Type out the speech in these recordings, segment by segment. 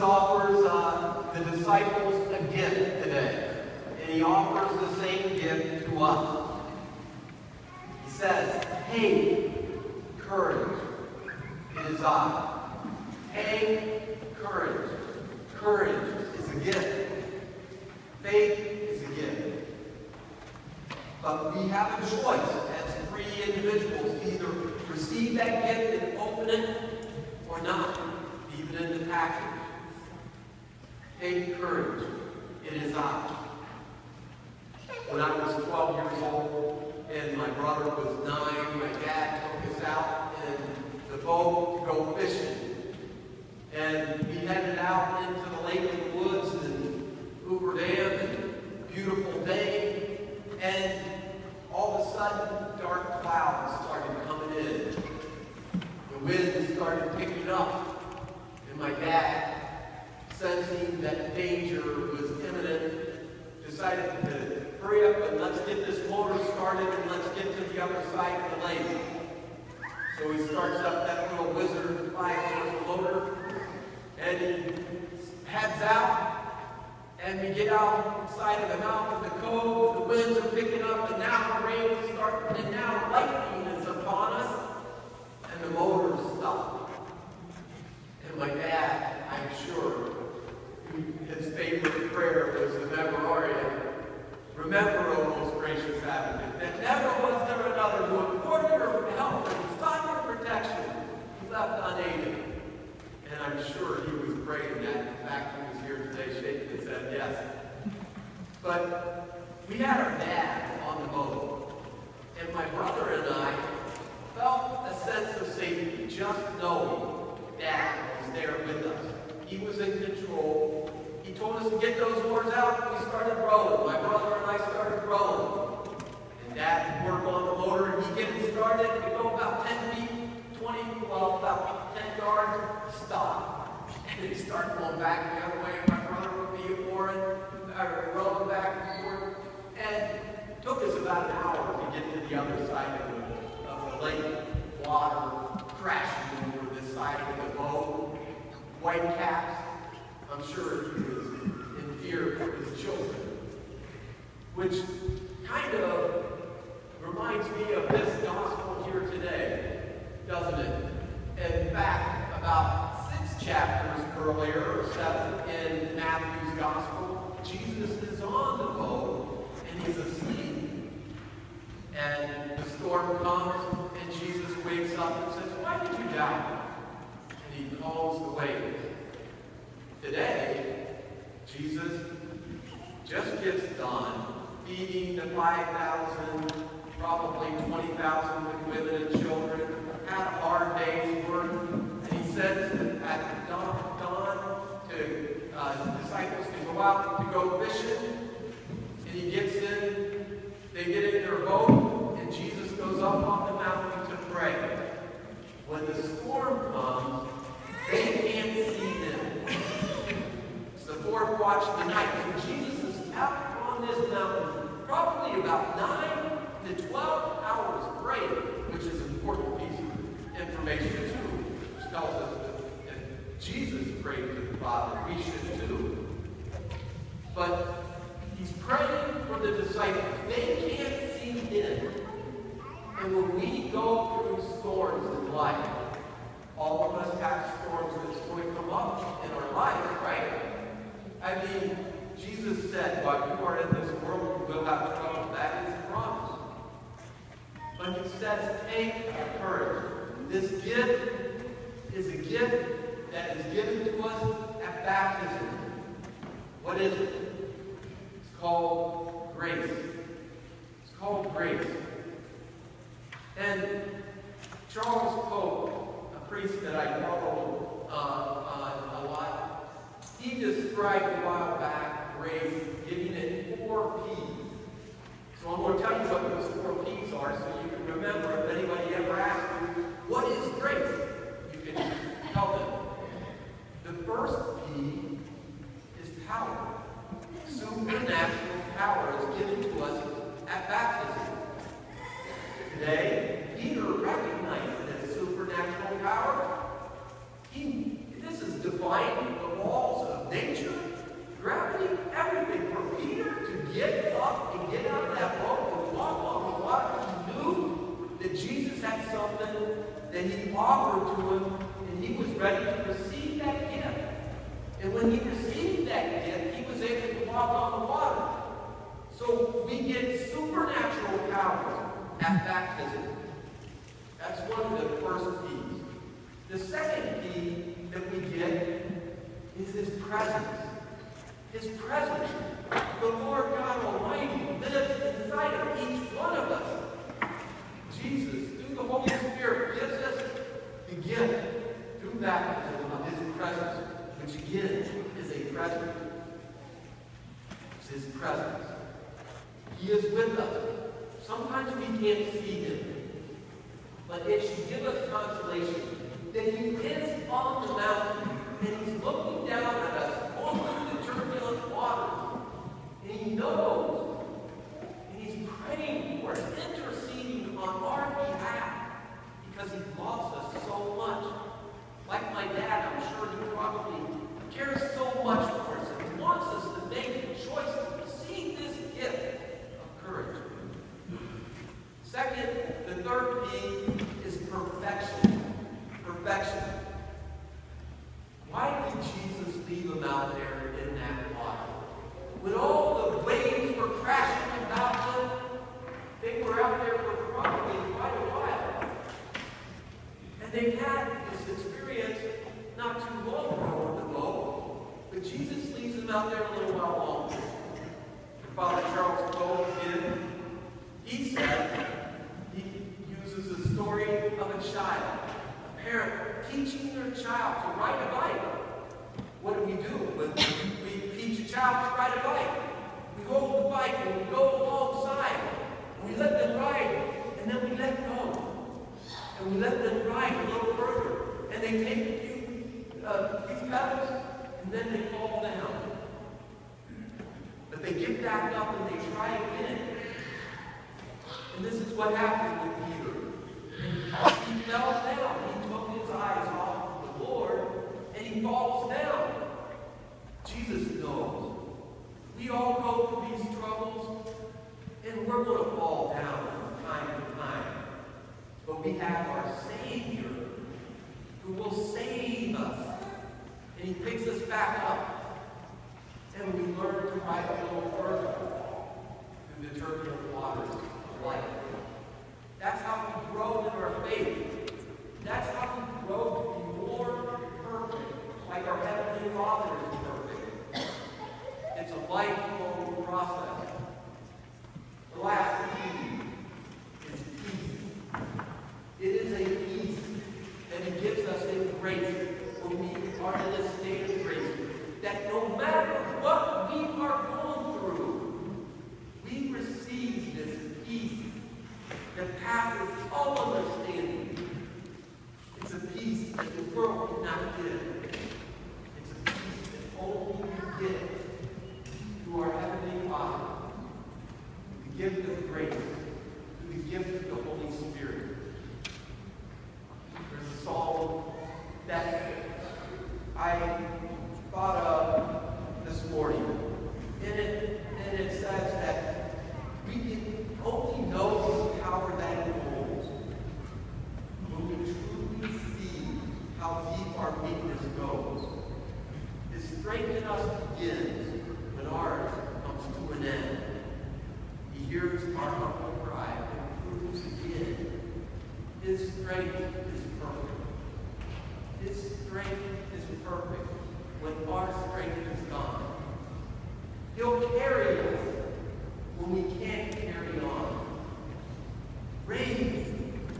Offers uh, the disciples a gift today, and he offers the same gift to us. He says, Take courage, it is I. Take courage. Courage is a gift. Faith is a gift. But we have a choice as free individuals to either receive that gift and open it or not. Leave it in the package. Take courage. It is I. When I was 12 years old and my brother was nine, my dad took us out in the boat to go fishing. And we headed out into the lake of the woods and Hoover Dam, and beautiful day. And all of a sudden, dark clouds started coming in. The wind started picking up. And my dad, sensing that danger was imminent, decided to hurry up and let's get this motor started and let's get to the other side of the lake. So he starts up that little Whizzer five horse motor and he heads out and we get out inside of the mouth of the cove, the winds are picking up, and now the rain is starting, and now lightning is upon us, and the motor stopped. And my dad, I'm sure, his favorite prayer was the Memorare. Remember, O most gracious advocate, that never was there another who according your help and sought your protection, he left unaided. And I'm sure he was praying that. In fact, he was here today shaking his head yes. But we had our dad on the boat. And my brother and I felt a sense of safety just knowing dad was there with us. He was in control. He told us to get those oars out. We started rowing. My brother and I started rowing. And dad would work on the motor and he'd get it started. It'd go about 10 feet, 20, well, about 10 yards, stop. And he'd start going back the other way. My brother would be oaring, or rowing back and forth. And it took us about an hour to get to the other side of the, of the lake. Water crashing over the side of the boat. White caps. I'm sure he was in fear for his children. Which kind of reminds me of this gospel here today, it? In fact, about six chapters earlier, or seven, in Matthew's gospel, Jesus is on the boat and he's asleep. And the storm comes and Jesus wakes up and says, Why did you doubt? And he calms the waves. Today, Jesus just gets done feeding the 5,000, probably 20,000 women and children, had a hard day's work, and he says at dawn, dawn to uh, the disciples to go out to go fishing, and he gets in, they get in their boat, and Jesus goes up on the mountain to pray. When the storm comes, they can't see him. It's the fourth watch of the night. And Jesus is out on this mountain, probably about 9 to 12 hours praying, which is an important piece of information too, which tells us that, Jesus prayed to the Father. We should. But he's praying for the disciples. They can't see him. And when we go through storms in life, all of us have storms that's going to come up in our life, right? I mean, Jesus said, while you are in this world, you will have trouble. That is a promise. But he says, take courage. This gift is a gift that is given to us at baptism. What is it? Called grace. It's called grace. And Charles Pope, a priest that I follow uh, uh, a lot, he described a while back grace, giving it four P's. So I'm going to tell you what those four P's are so you can remember if anybody ever asks you, what is grace? You can tell them. The first P is power. Supernatural power is given to us at baptism. Today, Peter recognized this supernatural power. He, this is defying the laws that Jesus had something that he offered to him, and he was ready to receive that gift. And when he received that gift, he was able to walk on the water. So we get supernatural powers at baptism. That's one of the first keys. The second key that we get is his presence. His presence. The Lord God Almighty lives inside of each one of us. Jesus, through the Holy Spirit, gives us the gift through baptism of his presence, which again is a presence. It's his presence. He is with us. Sometimes we can't see him. But it should give us consolation that he is on the mountain and he's looking down at us over the turbulent waters. And he knows. And he's praying for us, interceding on our behalf because he loves us so much. Like my dad, I'm sure he probably cares so much for us and wants us to make a choice to receive this gift of courage. Second, the third P is perfection. Perfection. Why did Jesus leave them out there in that water? When all the waves were crashing about them, they were out there for probably quite a while. And they had this experience not too long ago with the boat. But Jesus leaves them out there a little while longer. Father Charles Cole did. He said, he uses the story of a child, a parent teaching their child to ride a bike. What do we do when we teach a child to ride a bike? We hold the bike and we go alongside. And we let them ride, and then we let go. And we let them ride a little further. And they take a few, uh, few pedals, and then they fall down. But they get back up and they try again. And this is what happened with Peter. He fell down. He took his eyes off the Lord and he falls down. Jesus knows. We all go through these troubles and we're going to fall down from time to time. But we have our Savior who will save us. And he picks us back up. And we learn to ride a little further through the turbulent waters of life. That's how we grow in our faith. That's how we grow to be more perfect, like our Heavenly Father is perfect. It's a lifelong process. The last key is peace. It is a peace that He gives us in grace when we are in a state of grace. That no matter what we are going through, we receive this peace that passes all understanding. It's a peace that the world cannot give. It's a peace that get through our Heavenly Father, the gift of grace, strength is perfect. His strength is perfect when our strength is gone. He'll carry us when we can't carry on. Raised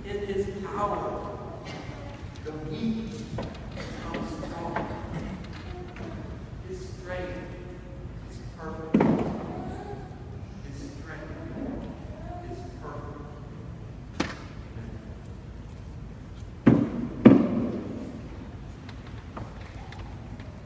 in his power, the weak become strong. His strength is perfect.